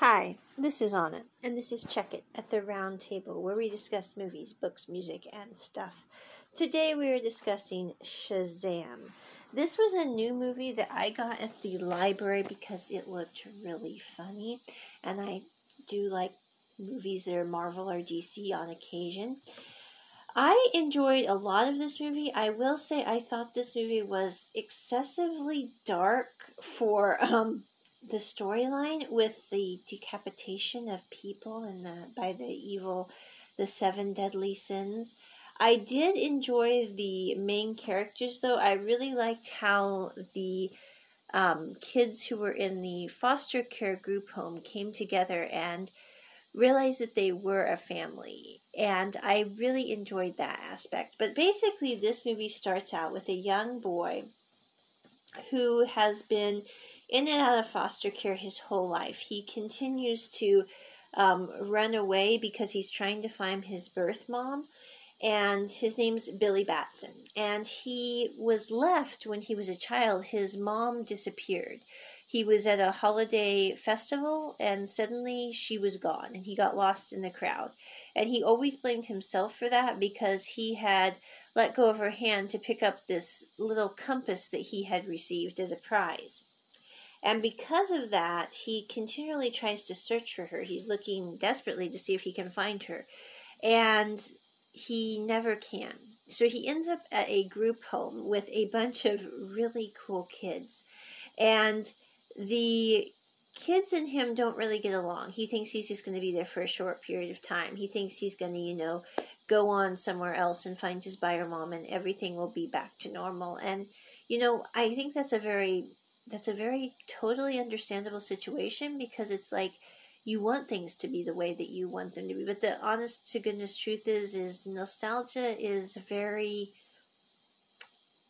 Hi, this is Anna, and this is Check It at the Round Table, where we discuss movies, books, music, and stuff. Today we are discussing Shazam. This was a new movie that I got at the library because it looked really funny, and I do like movies that are Marvel or DC on occasion. I enjoyed a lot of this movie. I will say I thought this movie was excessively dark for um, the storyline with the decapitation of people and the by the evil the seven deadly sins. I did enjoy the main characters though. I really liked how the um, kids who were in the foster care group home came together and realized that they were a family. And i really enjoyed that aspect. But basically this movie starts out with a young boy who has been in and out of foster care his whole life. He continues to um, run away because he's trying to find his birth mom. And his name's Billy Batson. And he was left when he was a child. His mom disappeared. He was at a holiday festival and suddenly she was gone and he got lost in the crowd. And he always blamed himself for that because he had let go of her hand to pick up this little compass that he had received as a prize. And because of that, he continually tries to search for her. He's looking desperately to see if he can find her. And he never can. So he ends up at a group home with a bunch of really cool kids. And the kids and him don't really get along. He thinks he's just going to be there for a short period of time. He thinks he's going to, you know, go on somewhere else and find his bio mom and everything will be back to normal. And, you know, I think that's a very that's a very totally understandable situation because it's like you want things to be the way that you want them to be but the honest to goodness truth is is nostalgia is very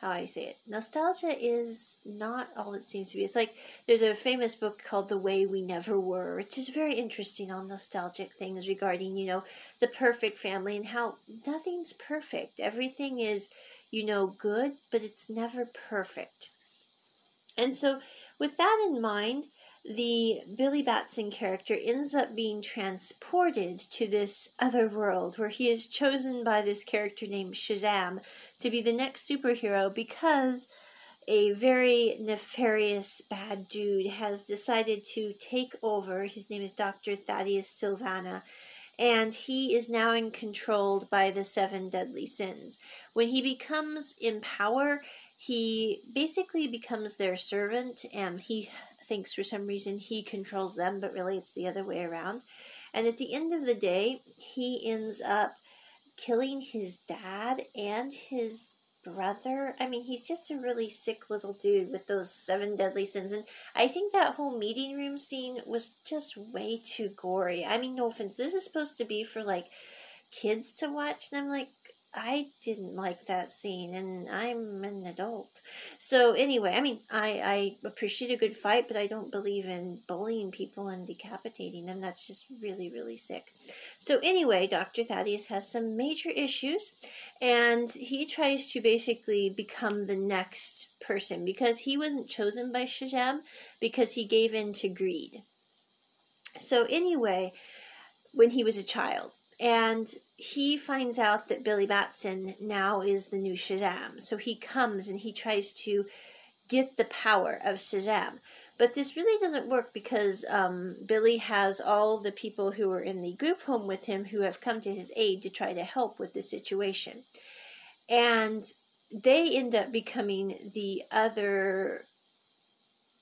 how I say it. Nostalgia is not all it seems to be. It's like there's a famous book called The Way We Never Were, which is very interesting on nostalgic things regarding, you know, the perfect family and how nothing's perfect. Everything is, you know, good, but it's never perfect. And so, with that in mind, the Billy Batson character ends up being transported to this other world where he is chosen by this character named Shazam to be the next superhero because a very nefarious bad dude has decided to take over. His name is Dr. Thaddeus Sivana. and he is now in controlled by the seven deadly sins. When he becomes in power, he basically becomes their servant and he thinks for some reason he controls them, but really it's the other way around. And at the end of the day, he ends up killing his dad and his brother. I mean, he's just a really sick little dude with those seven deadly sins. And I think that whole meeting room scene was just way too gory. I mean, no offense, this is supposed to be for like kids to watch. And I'm like, I didn't like that scene, and I'm an adult. So anyway, I mean, I I appreciate a good fight, but I don't believe in bullying people and decapitating them. That's just really really sick. So anyway, Doctor Thaddeus has some major issues, and he tries to basically become the next person because he wasn't chosen by Shazam because he gave in to greed. So anyway, when he was a child and he finds out that Billy Batson now is the new Shazam. So he comes and he tries to get the power of Shazam. But this really doesn't work because um, Billy has all the people who are in the group home with him who have come to his aid to try to help with the situation. And they end up becoming the other,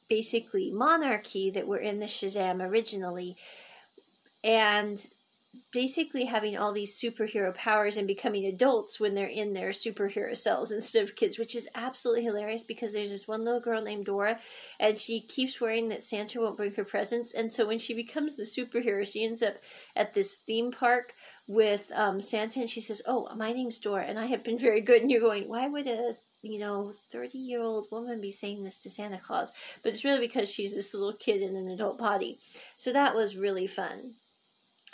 basically, monarchy that were in the Shazam originally. And basically having all these superhero powers and becoming adults when they're in their superhero selves instead of kids, which is absolutely hilarious because there's this one little girl named Dora and she keeps worrying that Santa won't bring her presents. And so when she becomes the superhero, she ends up at this theme park with um, Santa and she says, Oh, my name's Dora and I have been very good. And you're going, Why would a you know, 30 year old woman be saying this to Santa Claus? But it's really because she's this little kid in an adult body. So that was really fun.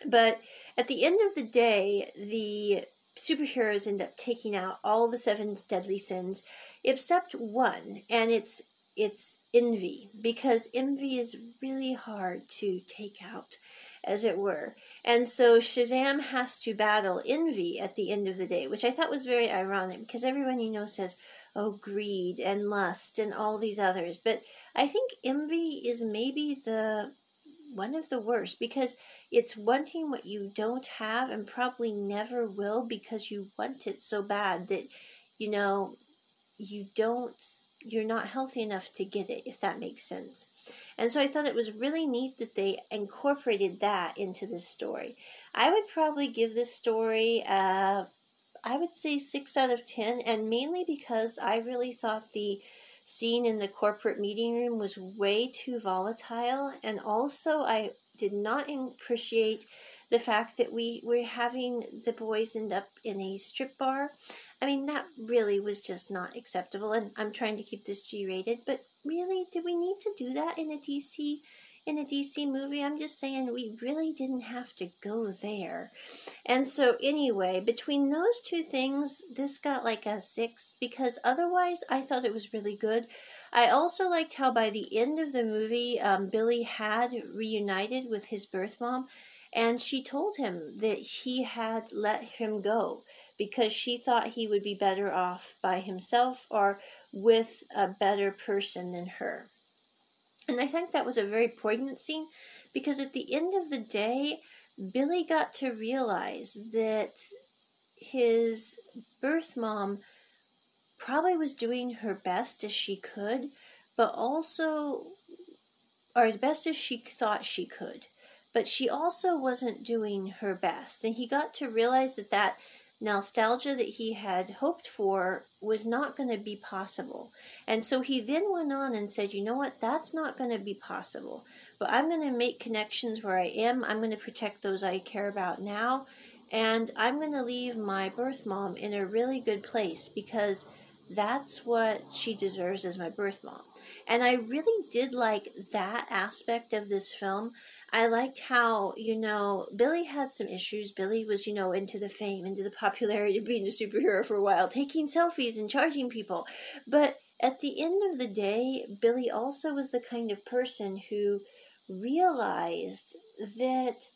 But at the end of the day, the superheroes end up taking out all the seven deadly sins except one, and it's it's envy because envy is really hard to take out as it were. And so shazam has to battle envy at the end of the day which i thought was very ironic because everyone you know says oh greed and lust and all these others. But i think envy is maybe the one of the worst because it's wanting what you don't have and probably never will because you want it so bad that you know you don't you're not healthy enough to get it if that makes sense. And so i thought it was really neat that they incorporated that into this story. I would probably give this story uh, i would say six out of ten and mainly because i really thought the scene in the corporate meeting room was way too volatile and also i did not appreciate the fact that we were having the boys end up in a strip bar. I mean, that really was just not acceptable. And I'm trying to keep this G rated, but really, did we need to do that in a DC? In a DC movie, I'm just saying we really didn't have to go there. And so, anyway, between those two things, this got like a six because otherwise I thought it was really good. I also liked how by the end of the movie, um, Billy had reunited with his birth mom and she told him that he had let him go because she thought he would be better off by himself or with a better person than her. And I think that was a very poignant scene because at the end of the day, Billy got to realize that his birth mom probably was doing her best as she could, but also, or as best as she thought she could but she also wasn't doing her best. And he got to realize that that nostalgia that he had hoped for was not going to be possible. And so he then went on and said, you know what, that's not going to be possible. But I'm going to make connections where I am. I'm going to protect those I care about now. And I'm going to leave my birth mom in a really good place because that's what she deserves as my birth mom. And I really did like that aspect of this film. I liked how, you know, Billy had some issues. Billy was, you know, into the fame, into the popularity of being a superhero for a while, taking selfies and charging people. But at the end of the day, Billy also was the kind of person who realized that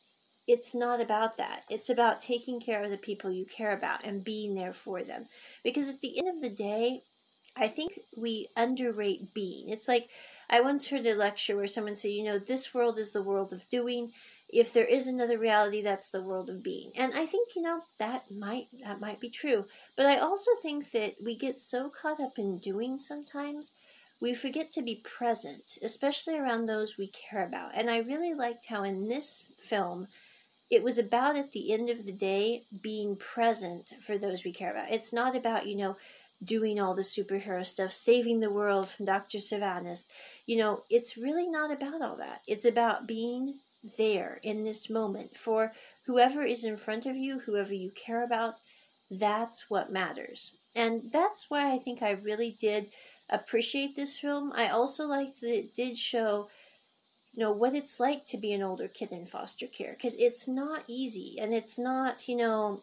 it's not about that. It's about taking care of the people you care about and being there for them. Because at the end of the day, I think we underrate being. It's like I once heard a lecture where someone said, you know, this world is the world of doing. If there is another reality, that's the world of being. And I think, you know, that might that might be true. But I also think that we get so caught up in doing sometimes we forget to be present, especially around those we care about. And I really liked how in this film it was about at the end of the day being present for those we care about. It's not about, you know, doing all the superhero stuff, saving the world from Dr. Savanas. You know, it's really not about all that. It's about being there in this moment for whoever is in front of you, whoever you care about. That's what matters. And that's why I think I really did appreciate this film. I also liked that it did show you know what it's like to be an older kid in foster care because it's not easy and it's not you know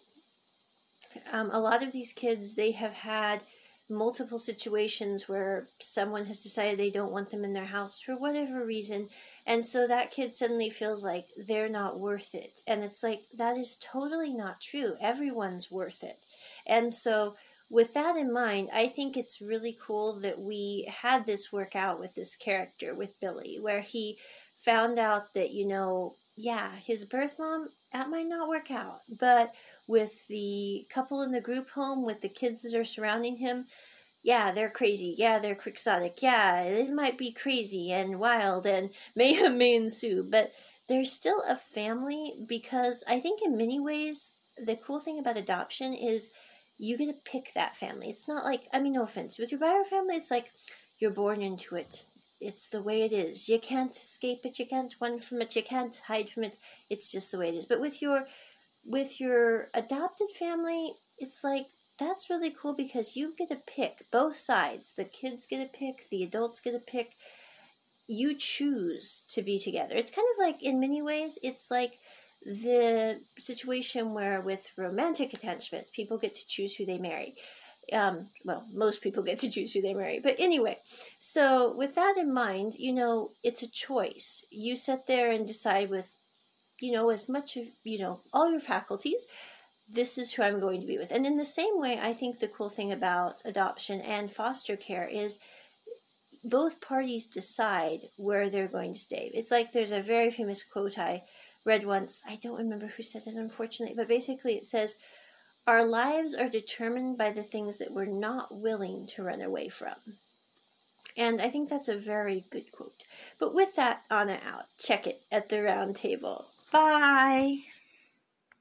um, a lot of these kids they have had multiple situations where someone has decided they don't want them in their house for whatever reason and so that kid suddenly feels like they're not worth it. And it's like that is totally not true. Everyone's worth it. And so with that in mind i think it's really cool that we had this work out with this character with billy where he found out that, you know, yeah, his birth mom, that might not work out. But with the couple in the group home, with the kids that are surrounding him, yeah, they're crazy. Yeah, they're quixotic. Yeah, it might be crazy and wild and mayhem may ensue. But there's still a family because I think in many ways, the cool thing about adoption is you get to pick that family. It's not like, I mean, no offense, with your bio family, it's like you're born into it it's the way it is. You can't escape it. You can't run from it. You can't hide from it. It's just the way it is. But with your with your adopted family, it's like that's really cool because you get to pick both sides. The kids get to pick, the adults get to pick. You choose to be together. It's kind of like in many ways, it's like the situation where with romantic attachment, people get to choose who they marry Um, well, most people get to choose who they marry. But anyway, so with that in mind, you know, it's a choice. You sit there and decide with, you know, as much of, you know, all your faculties, this is who I'm going to be with. And in the same way, I think the cool thing about adoption and foster care is both parties decide where they're going to stay. It's like there's a very famous quote I read once. I don't remember who said it, unfortunately, but basically it says, Our lives are determined by the things that we're not willing to run away from. And I think that's a very good quote. But with that, Anna out. Check it at the round table. Bye.